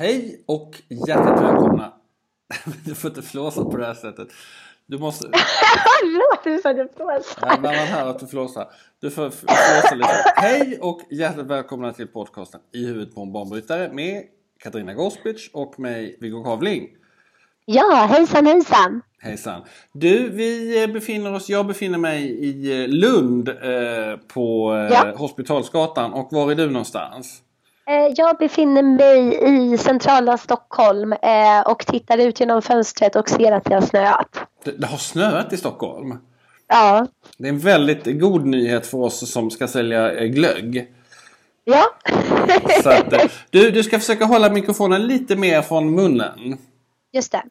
Hej och hjärtligt välkomna. Du får inte flåsa på det här sättet. Du måste... Förlåt, du sa det flåsa. Nej, man hör att du flåsar. Du får flåsa lite. Hej och hjärtligt välkomna till podcasten I huvudet på en banbrytare med Katarina Gospic och mig Viggo Kavling. Ja, hejsan hejsan. Hejsan. Du, vi eh, befinner oss, jag befinner mig i eh, Lund eh, på eh, Ja. Hospitalsgatan. Och var är du någonstans? Eh, Jag befinner mig i centrala Stockholm eh, och tittar ut genom fönstret och ser att det har snöat. Det, det har snöat i Stockholm. Ja, Det är en väldigt god nyhet för oss som ska sälja eh, glögg. ja. Så att, du, du ska försöka hålla mikrofonen lite mer från munnen. Just det.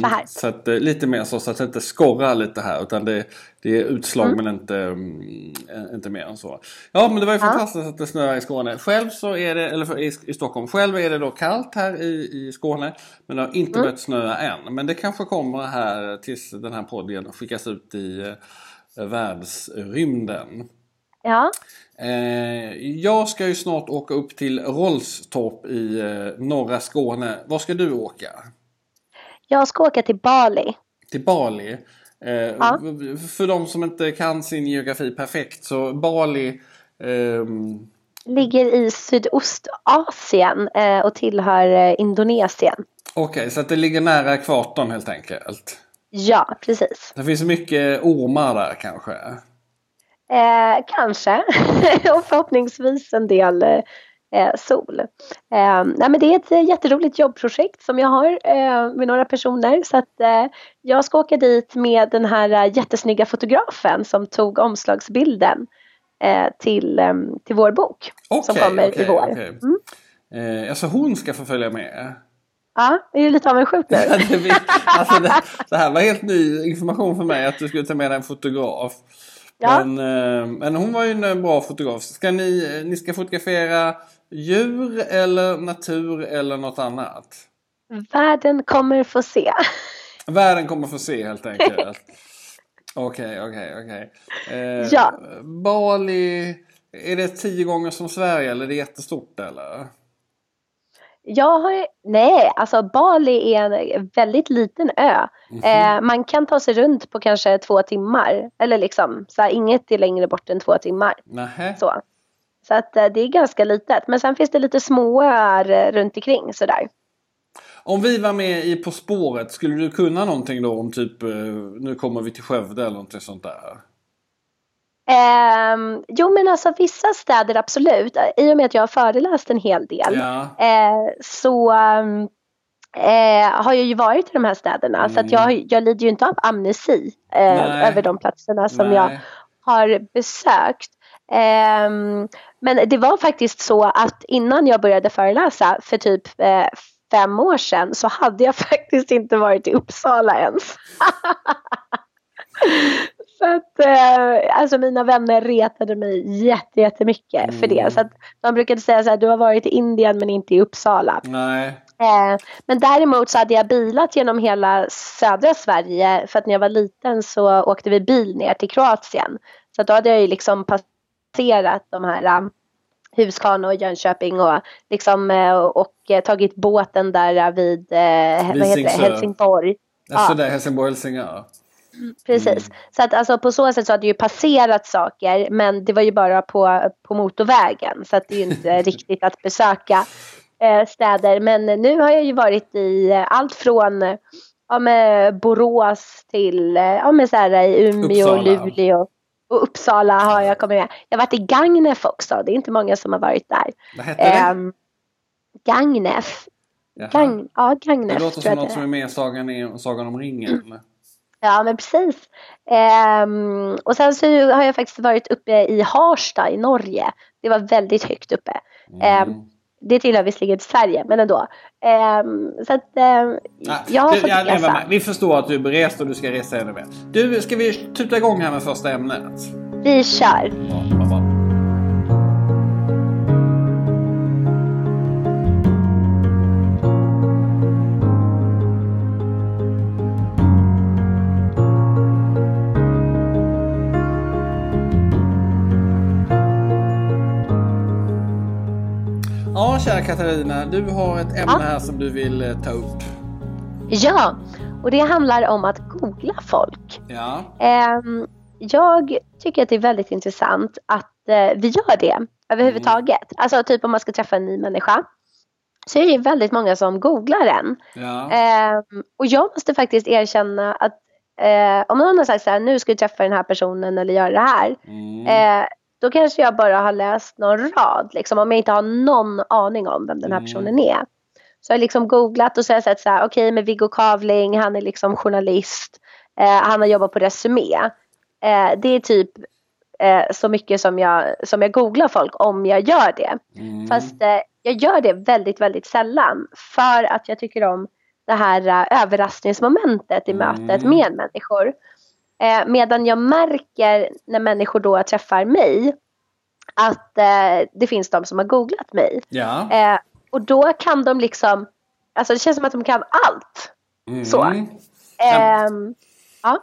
Så här. Så att, eh, lite mer så, så att det inte skorrar lite här. Utan det, det är utslag Mm. men inte, mm, inte mer än så. Ja men det var ju fantastiskt att det snöar i Skåne. Själv så är det, eller i, i Stockholm. Själv är det då kallt här i, i Skåne. Men det har inte Mm. börjat snöa än. Men det kanske kommer här tills den här podden skickas ut i eh, världsrymden. Ja. Eh, jag ska ju snart åka upp till Rollstorp i eh, norra Skåne. Var ska du åka? Jag ska åka till Bali. Till Bali. Eh, Ja. För de som inte kan sin geografi perfekt så Bali ehm, Ligger i Sydostasien eh, och tillhör eh, Indonesien. Okej, så att det ligger nära ekvatorn helt enkelt. Ja, precis. Det finns mycket ormar där kanske. Eh, kanske. och förhoppningsvis en del eh, sol. Eh, nej, men det är ett eh, jätteroligt jobbprojekt som jag har eh, med några personer. Så att, eh, jag ska åka dit med den här eh, jättesnygga fotografen som tog omslagsbilden eh, till, eh, till vår bok som Okej, kommer okej, i vår. okej. Mm. Eh, alltså hon ska få följa med? Ja, är du lite avundsjuk nu? Alltså det, det här var helt ny information för mig att du skulle ta med dig en fotograf. Ja. Men, men hon var ju en bra fotograf. Ska ni, ni ska fotografera djur eller natur eller något annat? Världen kommer få se. Världen kommer få se helt enkelt. Okej, okej, okej. Eh, Ja. Bali, är det tio gånger som Sverige eller är det jättestort eller? Jag har, nej, alltså Bali är en väldigt liten ö. Mhm. Eh, man kan ta sig runt på kanske två timmar. Eller liksom, så här, inget är längre bort än två timmar. Nähä. Så, så att eh, det är ganska litet. Men sen finns det lite småöar eh, runt omkring sådär. Om vi var med i På spåret, skulle du kunna någonting då om typ eh, nu kommer vi till Skövde eller någonting sånt där? Ehm, jo men alltså vissa städer absolut. I och med att jag har föreläst en hel del. Ja. Eh, så eh, har jag ju varit i de här städerna. Så att jag, har- jag lider ju inte av amnesi eh, över de platserna som Nej. jag har besökt. Ehm, men det var faktiskt så att innan jag började föreläsa för typ eh, fem år sedan så hade jag faktiskt inte varit i Uppsala ens. så att eh, alltså mina vänner retade mig jätte, jättemycket för det. Så att de brukade säga så här, du har varit i Indien men inte i Uppsala. Nej. Eh, men däremot så hade jag bilat genom hela södra Sverige för att när jag var liten så åkte vi bil ner till Kroatien. Så då hade jag ju liksom passerat de här um, Huskvarna och Jönköping och liksom eh, och eh, tagit båten där eh, vid vad heter det? Helsingborg. Alltså Ja. där Helsingborg, Helsingör. Precis. Så att alltså på så sätt så hade det ju passerat saker men det var ju bara på, på motorvägen så att det är ju inte riktigt att besöka eh, städer. Men nu har jag ju varit i allt från ja, med Borås till ja, med så här, i Umeå, Uppsala. Luleå och Uppsala har jag kommit med. Jag har varit i Gagnef också. Det är inte många som har varit där. Vad hette det? Ehm, Gagnef. Gang, ja, Gagnef Det låter som något som är med i Sagan, i Sagan om ringen. Ja men precis. Ehm, och sen så har jag faktiskt varit uppe i Harstad i Norge. Det var väldigt högt uppe. Ehm, det tillhör visserligen Sverige, men ändå. Um, så att um, Ja, jag har du, fått ja, resa. men Vi förstår att du är berest och du ska resa ännu mer. Du, ska vi tuta igång här med första ämnet? Vi kör. Ja, Ja, kära Katarina. Du har ett ämne Ja. här som du vill eh, ta upp. Ja, och det handlar om att googla folk. Ja. Ehm, jag tycker att det är väldigt intressant att eh, vi gör det överhuvudtaget. Alltså typ om man ska träffa en ny människa så är det väldigt många som googlar en. Ja. Ehm, och jag måste faktiskt erkänna att eh, om någon har sagt så här, nu ska du träffa den här personen eller göra det här. Mm. Eh, då kanske jag bara har läst någon rad, liksom, om jag inte har någon aning om vem den här Mm. personen är. Så jag har liksom googlat och så har jag sett så här, okej med Viggo Kavling, han är liksom journalist, eh, han har jobbat på Resumé. Eh, det är typ eh, så mycket som jag, som jag googlar folk om jag gör det. Mm. Fast eh, jag gör det väldigt, väldigt sällan för att jag tycker om det här eh, överraskningsmomentet i mötet Mm. med människor. Eh, medan jag märker när människor då träffar mig att eh, det finns de som har googlat mig. Ja. Eh, och då kan de liksom, alltså det känns som att de kan allt. Mm. Så. Ja. Ehm, ja.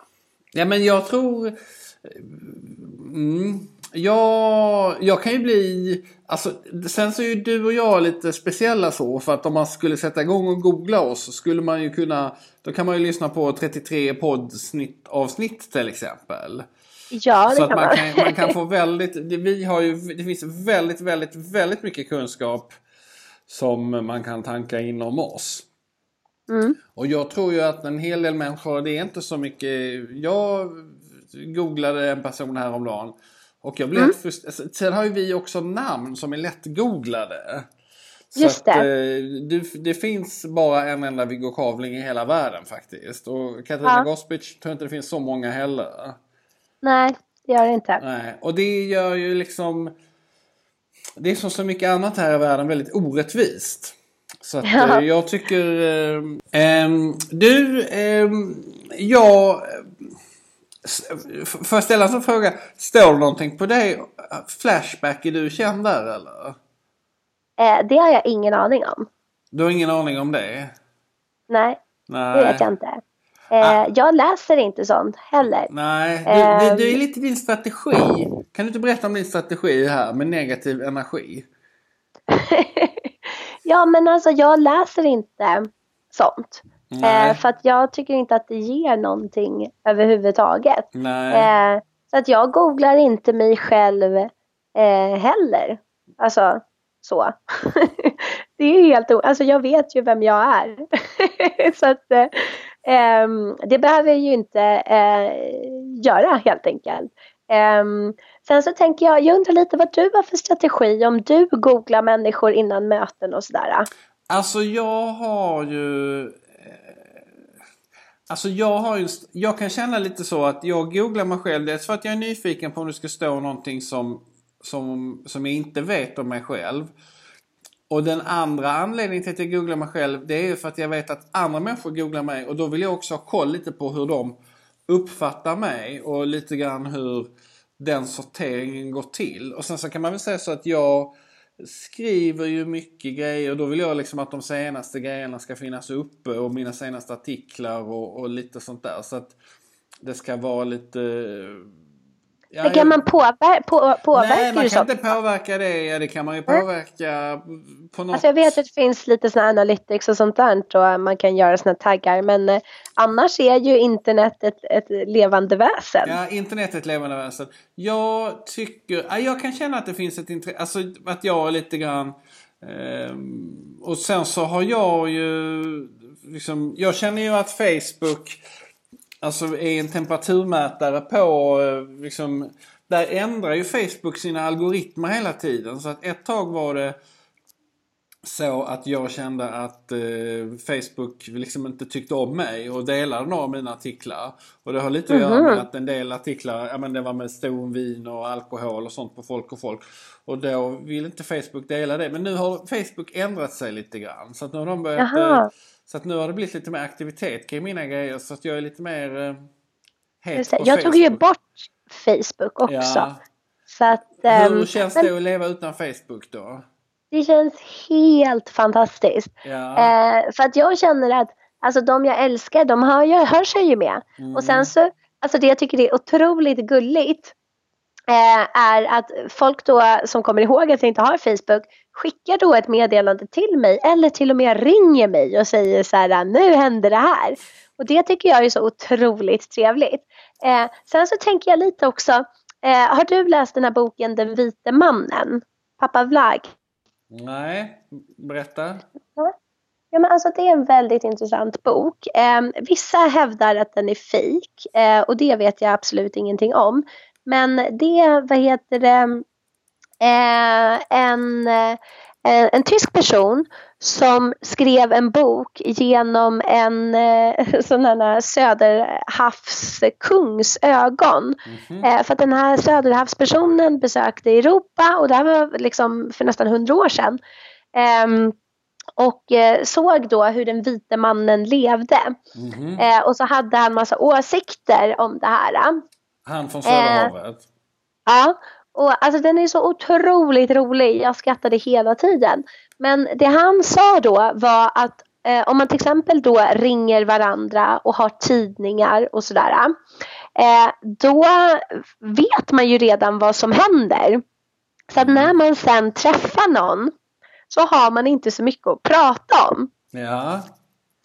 Ja men jag tror... Mm, ja, jag kan ju bli... Alltså, sen så är ju du och jag lite speciella så. För att om man skulle sätta igång och googla oss så skulle man ju kunna... Då kan man ju lyssna på 33 poddsnitt avsnitt till exempel. ja, det så att kan man man. kan, man kan få väldigt... Vi har ju, det finns väldigt, väldigt, väldigt mycket kunskap som man kan tanka inom oss. Mm. Och jag tror ju att en hel del människor, det är inte så mycket... Jag googlade en person häromdagen. Och jag blev Mm. frust- alltså, Sen har ju vi också namn som är lättgooglade. Så Just att, det. eh, det. Det finns bara en enda Viggo Kavling i hela världen faktiskt. Och Katarina Ja. Gospic tror jag inte det finns så många heller. Nej, det gör det inte. Nej, och det gör ju liksom... Det är som så mycket annat här i världen väldigt orättvist. Så att Ja. eh, jag tycker... Eh, ehm, du, jag... Får jag ställa en sån fråga? Står det någonting på dig? Flashback, är du känd där eller? Eh, det har jag ingen aning om. Du har ingen aning om det? Nej, Nej. det vet jag inte. Eh, Jag läser inte sånt heller. Nej, det, Ehm. det är lite din strategi. Kan du inte berätta om din strategi här med negativ energi? ja, men alltså jag läser inte sånt. Eh, för att jag tycker inte att det ger någonting överhuvudtaget. Eh, så att jag googlar inte mig själv eh, heller. Alltså så. det är helt o- Alltså jag vet ju vem jag är. så att eh, ehm, det behöver jag ju inte eh, göra helt enkelt. Ehm, sen så tänker jag, jag undrar lite vad du har för strategi om du googlar människor innan möten och sådär. Alltså jag har ju... Alltså jag har ju... Jag kan känna lite så att jag googlar mig själv. Dels för att jag är nyfiken på om det ska stå någonting som, som, som jag inte vet om mig själv. Och den andra anledningen till att jag googlar mig själv det är ju för att jag vet att andra människor googlar mig och då vill jag också ha koll lite på hur de uppfattar mig och lite grann hur den sorteringen går till. Och sen så kan man väl säga så att jag skriver ju mycket grejer och då vill jag liksom att de senaste grejerna ska finnas uppe och mina senaste artiklar och, och lite sånt där. Så att det ska vara lite... Ja, Men kan man påver- på, påverka Nej, man kan inte påverka det. Ja, det kan man ju påverka på något... Alltså jag vet att det finns lite såna analytics och sånt där och man kan göra såna taggar men eh, annars är ju internet ett, ett levande väsen. Ja, internet är ett levande väsen. Jag tycker... Ja, jag kan känna att det finns ett intresse. Alltså att jag är lite grann... ehm, och sen så har jag ju... Liksom, jag känner ju att Facebook alltså är en temperaturmätare på... Eh, liksom, där ändrar ju Facebook sina algoritmer hela tiden. Så att ett tag var det så att jag kände att eh, Facebook liksom inte tyckte om mig och delade några av mina artiklar. Och det har lite att göra med att en del artiklar, ja men det var med ston, vin och alkohol och sånt på folk och folk. Och då vill inte Facebook dela det. Men nu har Facebook ändrat sig lite grann. Så att nu har de börjat... Eh, så att nu har det blivit lite mer aktivitet kring mina grejer. Så att jag är lite mer eh, het på Jag tog ju Facebook. bort Facebook också. Ja. Så att, Hur ehm, känns men det att leva utan Facebook då? Det känns helt fantastiskt. Ja. Eh, för att jag känner att alltså, de jag älskar, de hör, jag hör sig ju med. Mm. Och sen så, alltså det jag tycker är otroligt gulligt eh, är att folk då som kommer ihåg att jag inte har Facebook skickar då ett meddelande till mig eller till och med ringer mig och säger så här nu händer det här. Och det tycker jag är så otroligt trevligt. Eh, sen så tänker jag lite också, eh, har du läst den här boken Den vite mannen? Pappa Vlag? Nej, berätta. Ja, men alltså, det är en väldigt intressant bok. Eh, vissa hävdar att den är fejk eh, och det vet jag absolut ingenting om. Men det, vad heter det, eh, en, eh, eh, en tysk person som skrev en bok genom en eh, sån här söderhavskungs ögon. Mhm. Eh, för att den här söderhavspersonen besökte Europa och det här var liksom för nästan hundra år sedan. Ehm, och eh, såg då hur den vite mannen levde. Mhm. Eh, och så hade han massa åsikter om det här. Han från Södra Eh. Ja, och alltså den är så otroligt rolig. Jag skrattade hela tiden. Men det han sa då var att eh, om man till exempel då ringer varandra och har tidningar och sådär. Eh, då vet man ju redan vad som händer. Så att när man sen träffar någon så har man inte så mycket att prata om. Ja.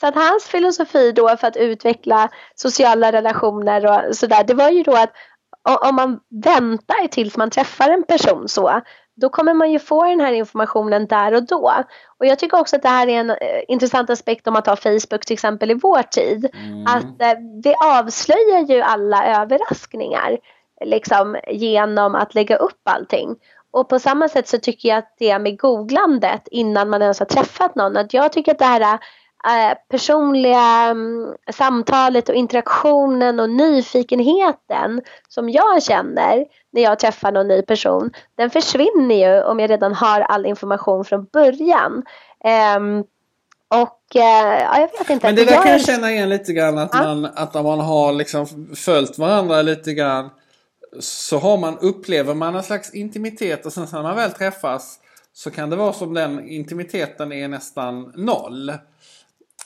Så att hans filosofi då för att utveckla sociala relationer och sådär, det var ju då att om man väntar tills man träffar en person så, då kommer man ju få den här informationen där och då. Och jag tycker också att det här är en eh, intressant aspekt om man tar Facebook till exempel i vår tid. Att eh, det avslöjar ju alla överraskningar liksom genom att lägga upp allting. Och på samma sätt så tycker jag att det med googlandet innan man ens har träffat någon. Att jag tycker att det här personliga mm, samtalet och interaktionen och nyfikenheten som jag känner när jag träffar någon ny person. Den försvinner ju om jag redan har all information från början. Ehm, och eh, ja, jag vet inte. Men det där Jag kan jag känna igen lite grann att, Ja. man, att om man har liksom följt varandra lite grann så har man, upplever man en slags intimitet och sen när man väl träffas så kan det vara som den intimiteten är nästan noll.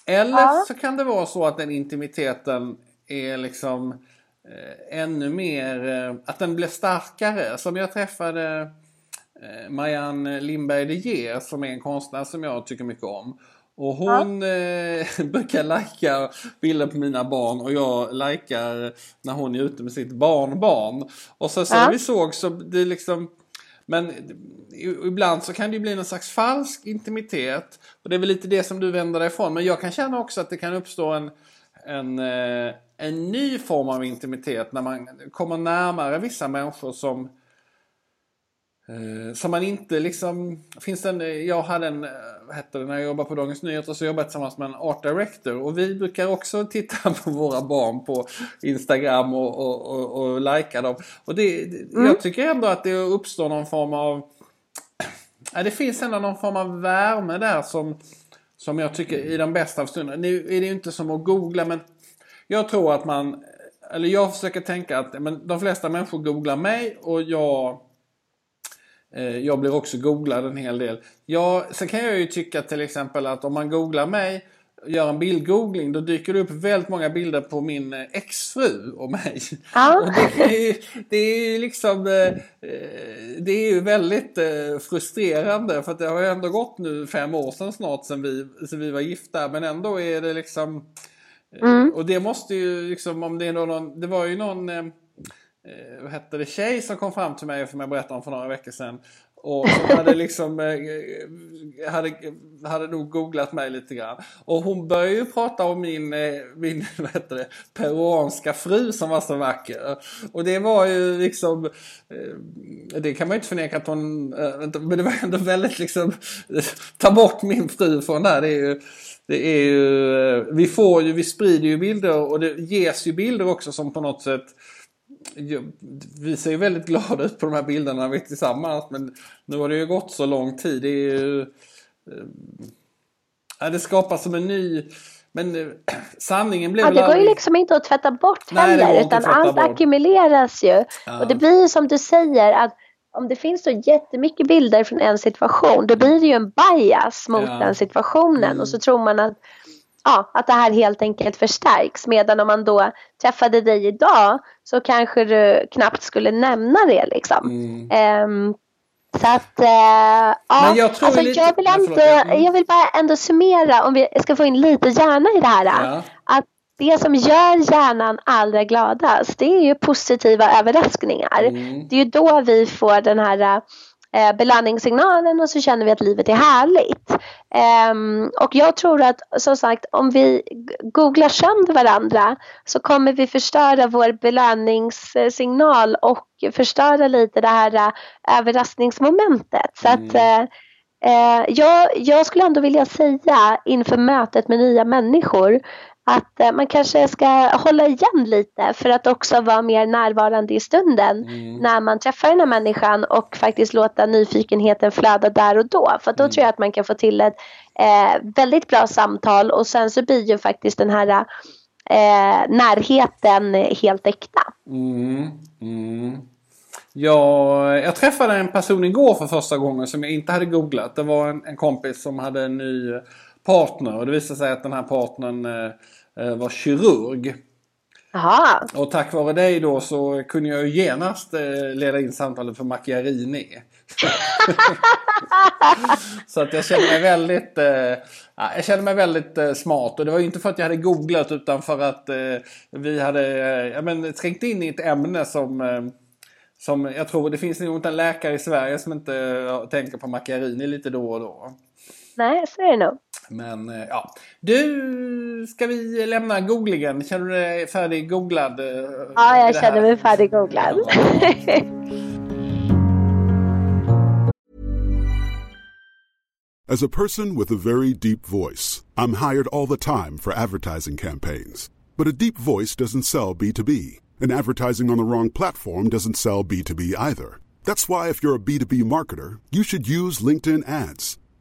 Eller Ja. så kan det vara så att den intimiteten är liksom eh, ännu mer, eh, att den blir starkare. Som jag träffade eh, Marianne Lindberg de Geer som är en konstnär som jag tycker mycket om. Och hon eh, brukar lajka bilder på mina barn och jag likar när hon är ute med sitt barnbarn. Och så, så Ja. när vi såg så det liksom men ibland så kan det ju bli någon slags falsk intimitet. Och det är väl lite det som du vänder dig ifrån. Men jag kan känna också att det kan uppstå en, en, eh, en ny form av intimitet när man kommer närmare vissa människor som Eh, som man inte liksom... Finns en, jag hade en, eh, vad hette det, när jag jobbade på Dagens Nyheter så jobbade jag tillsammans med en art director. Och vi brukar också titta på våra barn på Instagram och, och, och, och likea dem. Och det, det- jag tycker ändå att det uppstår någon form av... Ja, det finns ändå någon form av värme där som, som jag tycker i de bästa av stunder. Nu är det ju inte som att googla men jag tror att man... Eller jag försöker tänka att men de flesta människor googlar mig och jag Jag blir också googlad en hel del. Ja, sen kan jag ju tycka till exempel att om man googlar mig, gör en bildgoogling, då dyker det upp väldigt många bilder på min eh, exfru och mig. Ja. Och det, är, ju- det är ju liksom, eh, eh, det är ju väldigt eh, frustrerande för att det har ju ändå gått nu fem år sedan snart sedan vi, sedan vi var gifta. Men ändå är det liksom, eh, och det måste ju liksom, om det är någon, det var ju någon eh, vad hette det, tjej som kom fram till mig som jag berättade om för några veckor sedan. Och som hade liksom eh, eh, hade, hade nog googlat mig lite grann. Och hon började ju prata om min, eh, min vad heter det, peruanska fru som var så vacker. Och det var ju liksom, eh, det kan man ju inte förneka att hon, eh, men det var ändå väldigt liksom, ta bort min fru från det här. Det är ju, det är ju, eh, vi får ju, vi sprider ju bilder och det ges ju bilder också som på något sätt vi ser ju väldigt glada ut på de här bilderna när vi är tillsammans. Men nu har det ju gått så lång tid. Det är ju... Äh, det skapas som en ny... Men eh, sanningen blir ja, väl Det går aldrig... ju liksom inte att tvätta bort Nej, heller. Utan allt bort. ackumuleras ju. Ja. Och det blir ju som du säger att om det finns så jättemycket bilder från en situation då blir det ju en bias mot Ja. den situationen. Mm. Och så tror man att ja, att det här helt enkelt förstärks. Medan om man då träffade dig idag så kanske du knappt skulle nämna det liksom. Mm. Ehm, så att, eh, ja, jag tror alltså, lite- jag, vill ja. Mm. jag vill bara ändå summera om vi ska få in lite hjärna i det här. Ja. Att det som gör hjärnan allra gladast det är ju positiva överraskningar. Mm. Det är ju då vi får den här eh, belöningssignalen och så känner vi att livet är härligt. Ehm, och jag tror att som sagt om vi googlar sönder varandra så kommer vi förstöra vår belöningssignal och förstöra lite det här eh, överraskningsmomentet. Så att eh, eh, jag, jag skulle ändå vilja säga inför mötet med nya människor att eh, man kanske ska hålla igen lite för att också vara mer närvarande i stunden när man träffar den här människan och faktiskt låta nyfikenheten flöda där och då. För då tror jag att man kan få till ett eh, väldigt bra samtal och sen så blir ju faktiskt den här eh, närheten helt äkta. Mm, mm. Jag, jag träffade en person igår för första gången som jag inte hade googlat. Det var en, en kompis som hade en ny partner och det visade sig att den här partnern eh, eh, var kirurg. Jaha, Och tack vare dig då så kunde jag ju genast eh, leda in samtalet för Macchiarini. så att jag känner mig väldigt, eh, ja, jag känner mig väldigt eh, smart. Och det var inte för att jag hade googlat utan för att eh, vi hade ja, men, trängt in i ett ämne som som jag tror det finns nog inte en läkare i Sverige som inte tänker på Macchiarini lite då och då. Nej så är det nog. Men eh, ja. Du, ska vi lämna googlingen? Känner du dig färdig googlad? eh, Ja, jag känner mig färdiggooglad. As a person with a very deep voice, I'm hired all the time for advertising campaigns. But a deep voice doesn't sell B2B, and advertising on the wrong platform doesn't sell B2B either. That's why, if you're a B2B marketer, you should use LinkedIn ads.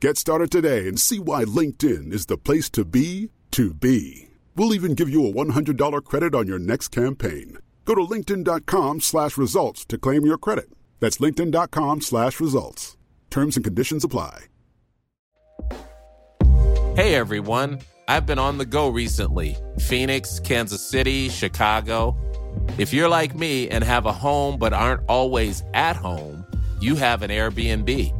Get started today and see why LinkedIn is the place to be to be. We'll even give you a $100 credit on your next campaign. Go to linkedin.com slash results to claim your credit. That's linkedin.com slash results. Terms and conditions apply. Hey everyone, I've been on the go recently Phoenix, Kansas City, Chicago. If you're like me and have a home but aren't always at home, you have an Airbnb.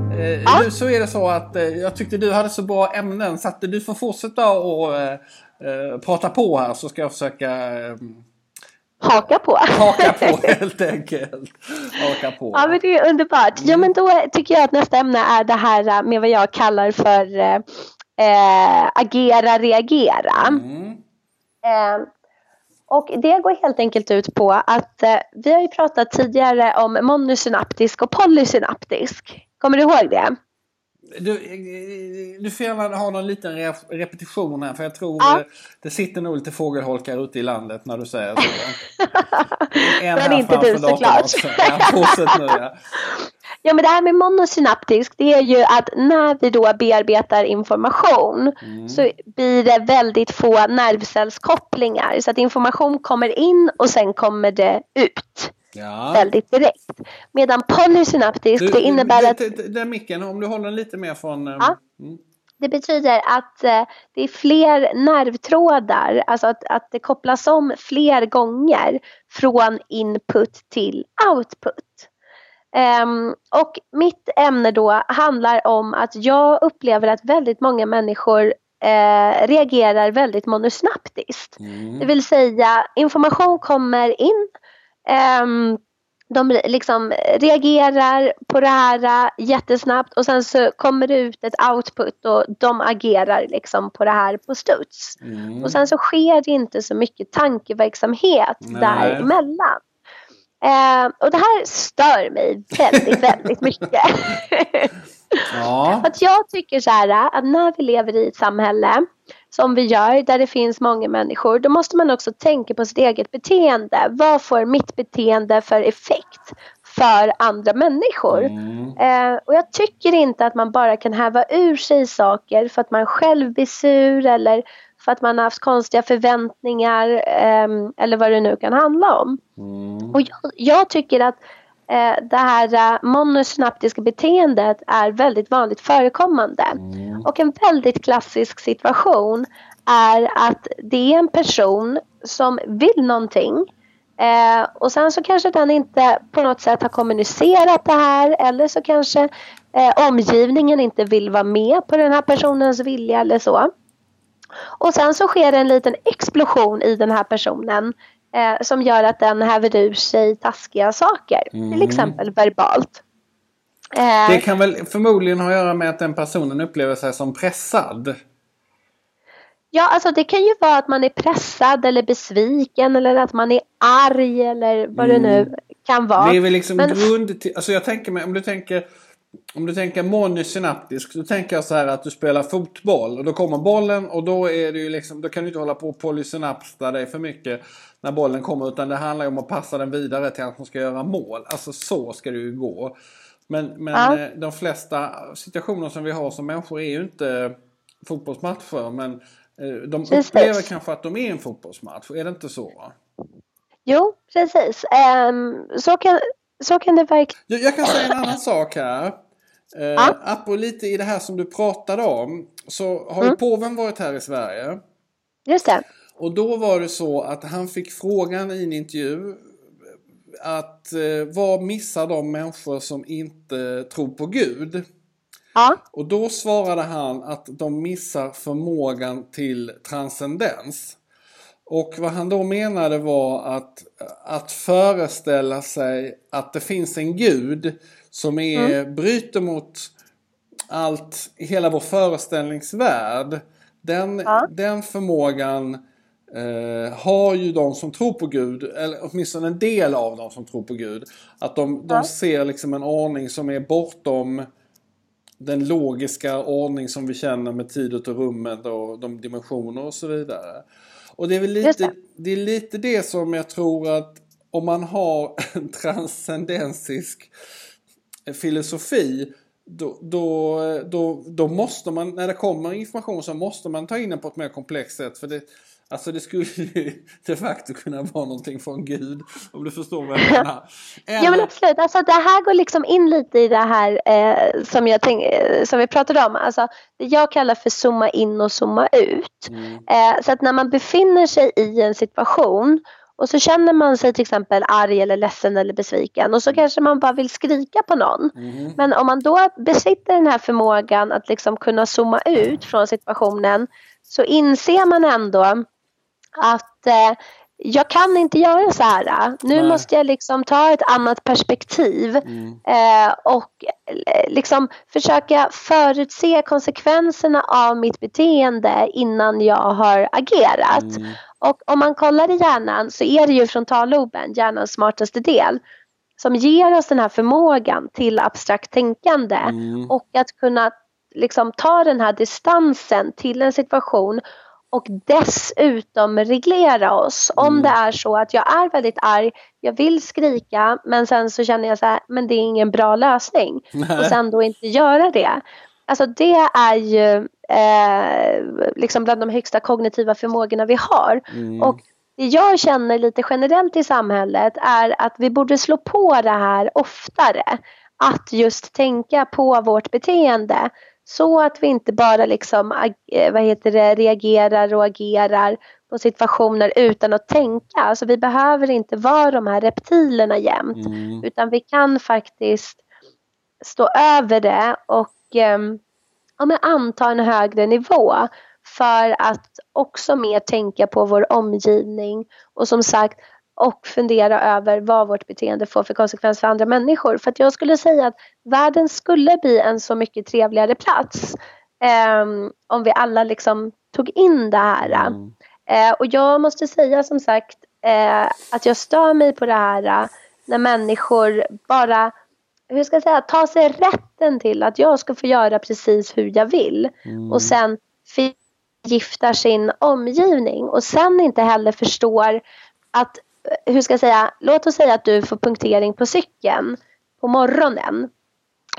eh, Ja? nu så är det så att eh, jag tyckte du hade så bra ämnen så att du får fortsätta och eh, eh, prata på här så ska jag försöka eh, Haka på. haka på helt enkelt. Haka på. Ja men det är underbart. Ja men då tycker jag att nästa ämne är det här eh, med vad jag kallar för eh, eh, agera reagera. Mm. Eh, och det går helt enkelt ut på att eh, vi har ju pratat tidigare om monosynaptisk och polysynaptisk. Kommer du ihåg det? Du, du får gärna ha någon liten re- repetition här för jag tror Ja. det, det sitter nog lite fågelholkar ute i landet när du säger så. En Men inte du, såklart. nu. Ja men det här med monosynaptisk det är ju att när vi då bearbetar information Mm. så blir det väldigt få nervcellskopplingar så att information kommer in och sen kommer det ut ja. väldigt direkt. Medan polysynaptisk Du, det innebär att Den micken, om du håller den lite mer från... eh, Ja. mm. det betyder att eh, det är fler nervtrådar, alltså att, att det kopplas om fler gånger från input till output. Ehm, och mitt ämne då handlar om att jag upplever att väldigt många människor eh, reagerar väldigt monosnaptiskt. Mm. Det vill säga information kommer in, ehm, de liksom reagerar på det här äh, jättesnabbt och sen så kommer det ut ett output och de agerar liksom på det här på studs. Mm. Och sen så sker det inte så mycket tankeverksamhet Nej. däremellan. Eh, och det här stör mig väldigt, väldigt mycket. Ja. att jag tycker så här att när vi lever i ett samhälle som vi gör där det finns många människor då måste man också tänka på sitt eget beteende. Vad får mitt beteende för effekt för andra människor? Mm. Eh, och jag tycker inte att man bara kan häva ur sig saker för att man själv blir sur eller för att man har haft konstiga förväntningar ehm, eller vad det nu kan handla om. Mm. Och jag, jag tycker att eh, det här eh, monosynaptiska beteendet är väldigt vanligt förekommande. Mm. Och en väldigt klassisk situation är att det är en person som vill någonting eh, och sen så kanske den inte på något sätt har kommunicerat det här eller så kanske eh, omgivningen inte vill vara med på den här personens vilja eller så. Och sen så sker en liten explosion i den här personen eh, som gör att den häver ur sig taskiga saker, till exempel verbalt. Eh, Det kan väl förmodligen ha att göra med att den personen upplever sig som pressad. Ja, alltså det kan ju vara att man är pressad eller besviken eller att man är arg eller vad det nu kan vara. Mm. Det är väl liksom Men- grund till, alltså jag tänker mig, om du tänker om du tänker monosynaptisk, då tänker jag så här att du spelar fotboll och då kommer bollen och då är det ju liksom, då kan du inte hålla på och polysynapsa dig för mycket när bollen kommer utan det handlar ju om att passa den vidare till att man ska göra mål. Alltså så ska det ju gå. Men, men Ja. eh, de flesta situationer som vi har som människor är ju inte fotbollsmatcher men eh, de Precis. upplever kanske att de är en fotbollsmatch. Är det inte så? Jo, precis. Ehm, så, kan, så kan det verkligen... Jag, jag kan säga en annan sak här. Eh, Ja. Apropå lite i det här som du pratade om. Så har Mm. ju påven varit här i Sverige. Just det. Och då var det så att han fick frågan i en intervju. Att eh, vad missar de människor som inte tror på Gud? Ja, Och då svarade han att de missar förmågan till transcendens. Och vad han då menade var att, att föreställa sig att det finns en gud som är, bryter mot allt, hela vår föreställningsvärld. Den, Ja. den förmågan eh, har ju de som tror på Gud, eller åtminstone en del av dem som tror på Gud. Att de, de Ja. ser liksom en ordning som är bortom den logiska ordning som vi känner med tidet och rummet och de dimensioner och så vidare. Och det är väl lite det. det. är lite det som jag tror att om man har en transcendensisk filosofi då, då, då, då måste man, när det kommer information så måste man ta in den på ett mer komplext sätt. För det, alltså det skulle ju de facto kunna vara någonting från Gud. Om du förstår vad jag menar. ja men Eller- absolut. Alltså, det här går liksom in lite i det här eh, som, jag tänk, eh, som vi pratade om. Alltså, det jag kallar för zooma in och zooma ut. Mm. Eh, så att när man befinner sig i en situation och så känner man sig till exempel arg eller ledsen eller besviken och så kanske man bara vill skrika på någon. Mhm. Men om man då besitter den här förmågan att liksom kunna zooma ut från situationen så inser man ändå att eh, jag kan inte göra så här. Nu Nej. måste jag liksom ta ett annat perspektiv Mm. eh, och eh, liksom försöka förutse konsekvenserna av mitt beteende innan jag har agerat. Mm. Och om man kollar i hjärnan så är det ju frontalloben, hjärnans smartaste del, som ger oss den här förmågan till abstrakt tänkande Mm. och att kunna liksom ta den här distansen till en situation och dessutom reglera oss. Om Mm. det är så att jag är väldigt arg, jag vill skrika men sen så känner jag så här, men det är ingen bra lösning. Och sen då inte göra det. Alltså det är ju eh, liksom bland de högsta kognitiva förmågorna vi har. Mm. Och det jag känner lite generellt i samhället är att vi borde slå på det här oftare. Att just tänka på vårt beteende. Så att vi inte bara liksom, eh, vad heter det, reagerar och agerar på situationer utan att tänka. Alltså vi behöver inte vara de här reptilerna jämt. Mm. Utan vi kan faktiskt stå över det och ehm, ja, men anta en högre nivå för att också mer tänka på vår omgivning och som sagt och fundera över vad vårt beteende får för konsekvenser för andra människor. För att jag skulle säga att världen skulle bli en så mycket trevligare plats ehm, om vi alla liksom tog in det här. Mm. Eh, och jag måste säga som sagt eh, att jag stör mig på det här eh, när människor bara, hur ska jag säga, tar sig rätten till att jag ska få göra precis hur jag vill. Och sen förgiftar sin omgivning och sen inte heller förstår att, eh, hur ska jag säga, låt oss säga att du får punktering på cykeln på morgonen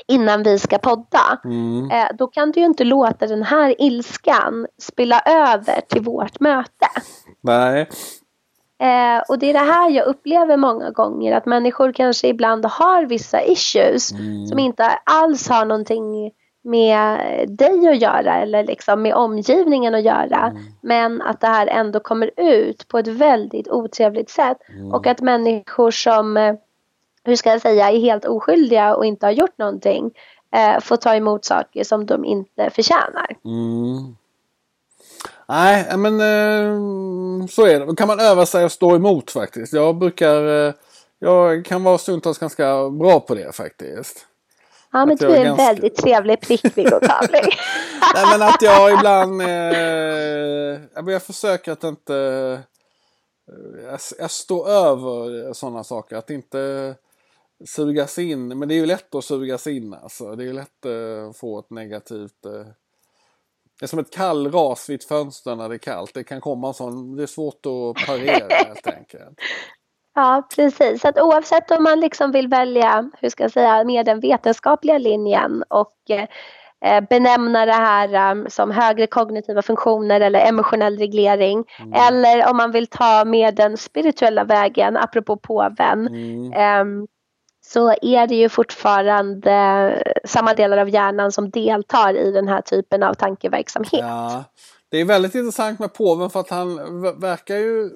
innan vi ska podda. Mm. Eh, då kan du ju inte låta den här ilskan spilla över till vårt möte. Nej. Eh, och det är det här jag upplever många gånger att människor kanske ibland har vissa issues som inte alls har någonting med dig att göra eller liksom med omgivningen att göra. Men att det här ändå kommer ut på ett väldigt otrevligt sätt. Och att människor som, eh, hur ska jag säga, är helt oskyldiga och inte har gjort någonting eh, får ta emot saker som de inte förtjänar. Mm. Nej, men eh, så är det. Då kan man öva sig att stå emot faktiskt. Jag brukar... eh, Jag kan vara stundtals ganska bra på det faktiskt. Ja men du är en ganska- väldigt trevlig prickvillotavling. Nej men att jag ibland... Eh, jag försöker att inte... Eh, jag, jag står över sådana saker. Att inte sugas in. Men det är ju lätt att sugas in alltså. Det är ju lätt eh, att få ett negativt... Eh, det är som ett kallras vid ett fönster när det är kallt. Det kan komma en sån... Det är svårt att parera helt enkelt. Ja, precis. Så att oavsett om man liksom vill välja, hur ska jag säga, mer den vetenskapliga linjen och eh, benämna det här um, som högre kognitiva funktioner eller emotionell reglering. Eller om man vill ta mer den spirituella vägen, apropå påven. ehm, så är det ju fortfarande samma delar av hjärnan som deltar i den här typen av tankeverksamhet. Ja, det är väldigt intressant med påven för att han verkar ju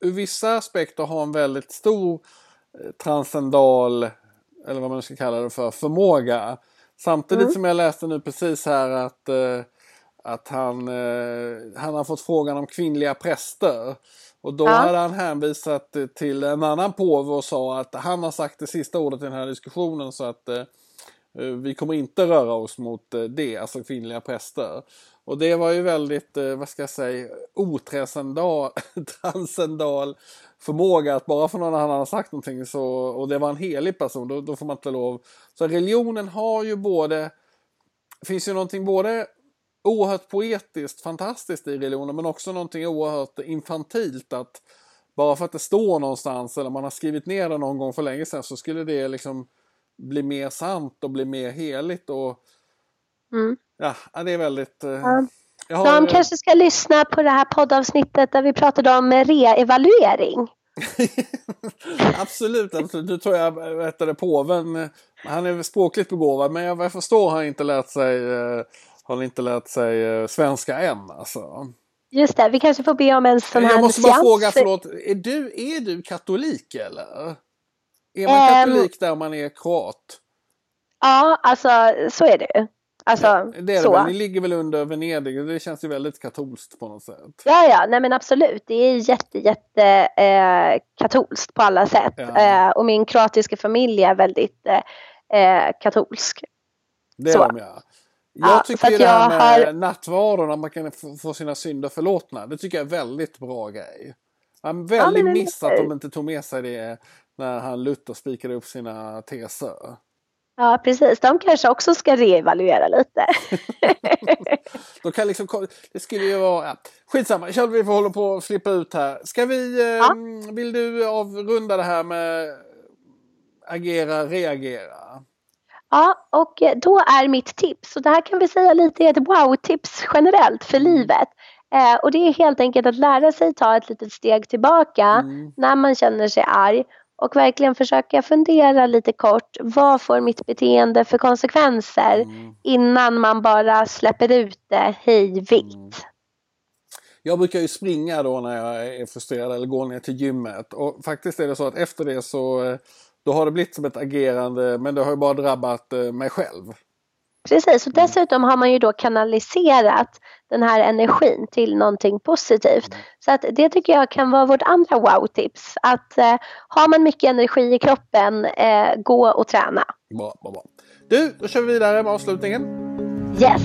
ur vissa aspekter ha en väldigt stor eh, transcendal, eller vad man ska kalla det för, förmåga. Samtidigt som jag läste nu precis här att, eh, att han, eh, han har fått frågan om kvinnliga präster. Och då Ja. hade han hänvisat till en annan påve och sa att han har sagt det sista ordet i den här diskussionen så att eh, Eh, Vi kommer inte röra oss mot eh, det, alltså kvinnliga präster. Och det var ju väldigt, eh, vad ska jag säga, otranscendal förmåga att bara för någon annan har sagt någonting så, och det var en helig person, då, då får man inte lov. Så religionen har ju både, det finns ju någonting både oerhört poetiskt, fantastiskt i religionen, men också någonting oerhört infantilt att bara för att det står någonstans eller man har skrivit ner det någon gång för länge sedan så skulle det liksom bli mer sant och bli mer heligt och Mm ja, det är väldigt... eh, Ja. Jag De har, kanske ska lyssna på det här poddavsnittet där vi pratade om reevaluering. absolut, absolut. Nu tror jag, vet det, påven, han är språkligt begåvad men jag, jag förstår har han inte lärt sig, eh, har han inte lärt sig eh, svenska än alltså. Just det, vi kanske får be om en sån här Jag måste bara seans. fråga, förlåt, är du, är du katolik eller? Är man Ehm. katolik där man är kroat? Ja, alltså så är det Alltså, Det är det så. väl, ni ligger väl under Venedig, det känns ju väldigt katolskt på något sätt. Ja, ja, nej men absolut. Det är jätte, jätte eh, katolskt på alla sätt. Ja. Eh, och min kroatiska familj är väldigt eh, eh, katolsk. Det är Så. de ja. Jag Ja, tycker ju att det här med har- nattvarden, att man kan få- sina synder förlåtna. Det tycker jag är väldigt bra grej. En Ja, väldig det- miss att de inte tog med sig det när han Luther spikade upp sina teser. Ja, precis. De kanske också ska reevaluera lite. De kan liksom, det skulle ju vara... Ja. Skitsamma, känner vi får hålla på att flippa ut här. Ska vi... Eh, ja. Vill du avrunda det här med agera, reagera? Ja, och då är mitt tips, och det här kan vi säga lite är ett wow-tips generellt för mm. livet. Eh, och det är helt enkelt att lära sig ta ett litet steg tillbaka mm. när man känner sig arg och verkligen försöka fundera lite kort. Vad får mitt beteende för konsekvenser mm. innan man bara släpper ut det hej vilt. Mm. Jag brukar ju springa då när jag är frustrerad eller går ner till gymmet och faktiskt är det så att efter det så eh, då har det blivit som ett agerande men det har ju bara drabbat eh, mig själv. Precis, och dessutom har man ju då kanaliserat den här energin till någonting positivt. Mm. Så att det tycker jag kan vara vårt andra wow-tips. Att eh, har man mycket energi i kroppen, eh, gå och träna. Bra, bra, bra. Du, då kör vi vidare med avslutningen. Yes!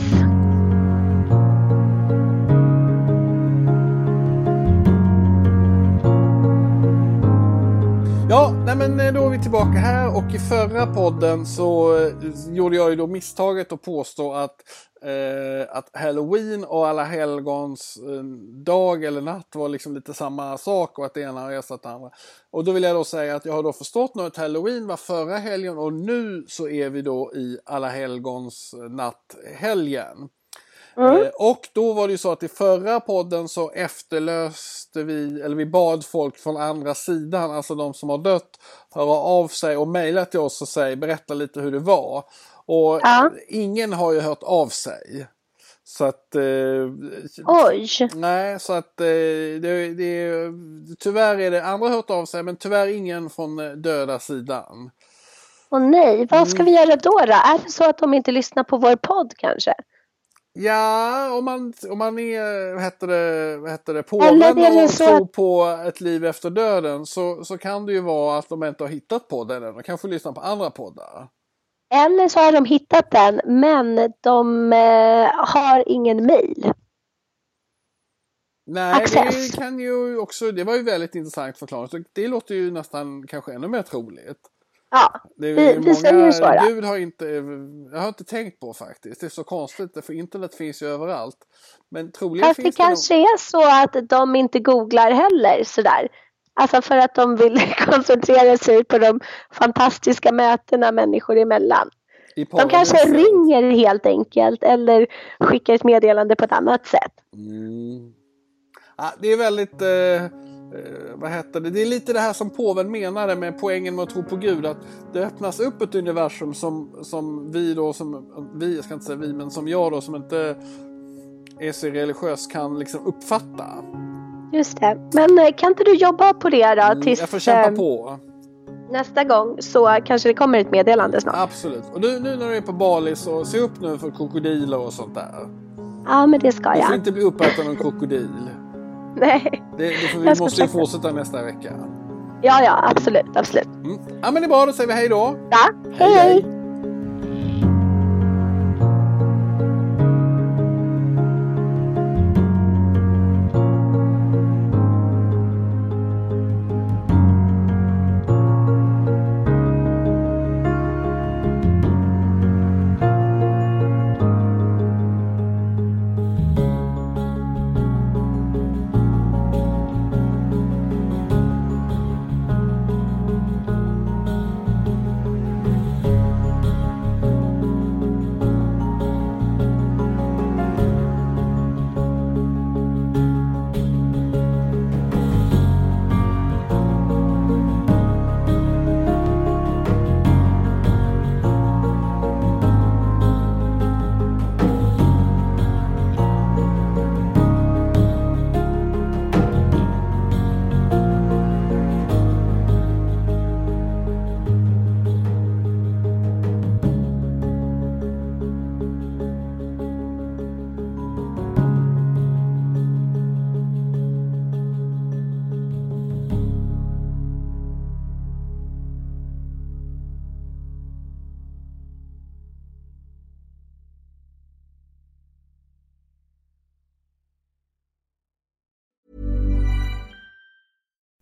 Ja, nej men eh, då är vi tillbaka här och i förra podden så eh, gjorde jag ju då misstaget att påstå att, eh, att Halloween och alla helgons eh, dag eller natt var liksom lite samma sak och att det ena har ersatt det andra. Och då vill jag då säga att jag har då förstått nu att Halloween var förra helgen och nu så är vi då i alla helgons eh, natt-helgen. Mm. Eh, och då var det ju så att i förra podden så efterlöste vi, eller vi bad folk från andra sidan, alltså de som har dött, höra av sig och mejla till oss och säga, berätta lite hur det var. Och ja. ingen har ju hört av sig. Så att... Eh, Oj! Nej, så att eh, det, det, tyvärr är det, andra har hört av sig men tyvärr ingen från eh, döda sidan. Åh nej, vad ska mm. vi göra då, då? Är det så att de inte lyssnar på vår podd kanske? Ja, om man, om man är vad heter det, vad heter det, påven och tror på ett liv efter döden så, så kan det ju vara att de inte har hittat podden än. De kanske lyssnar på andra poddar. Eller så har de hittat den men de eh, har ingen mail. Nej, Access. det kan ju också, det var ju väldigt intressant förklarat. Det låter ju nästan kanske ännu mer troligt. Ja, vi, vi säger så. Då. Gud har inte, jag har inte tänkt på faktiskt. Det är så konstigt för internet finns ju överallt. Men troligen Fast finns det, det kanske någon... är så att de inte googlar heller sådär. Alltså för att de vill koncentrera sig på de fantastiska mötena människor emellan. De kanske ringer helt enkelt eller skickar ett meddelande på ett annat sätt. Mm. Ja, det är väldigt eh eh, vad heter det? Det är lite det här som påven menade med poängen med att tro på Gud. Att det öppnas upp ett universum som, som vi då, som, vi, jag ska inte säga vi, men som jag då som inte är så religiös kan liksom uppfatta. Just det. Men eh, kan inte du jobba på det då? Mm, tills, jag får kämpa eh, på. Nästa gång så kanske det kommer ett meddelande snart. Absolut. Och du, nu när du är på Bali så se upp nu för krokodiler och sånt där. Ja, men det ska jag. Du får inte bli uppäten av en krokodil. Nej. Det, det vi måste ju fortsätta nästa vecka. Ja, ja, absolut, absolut. Mm. Ja, men det är bra. Då säger vi hej då. Ja, hej, hej. hej.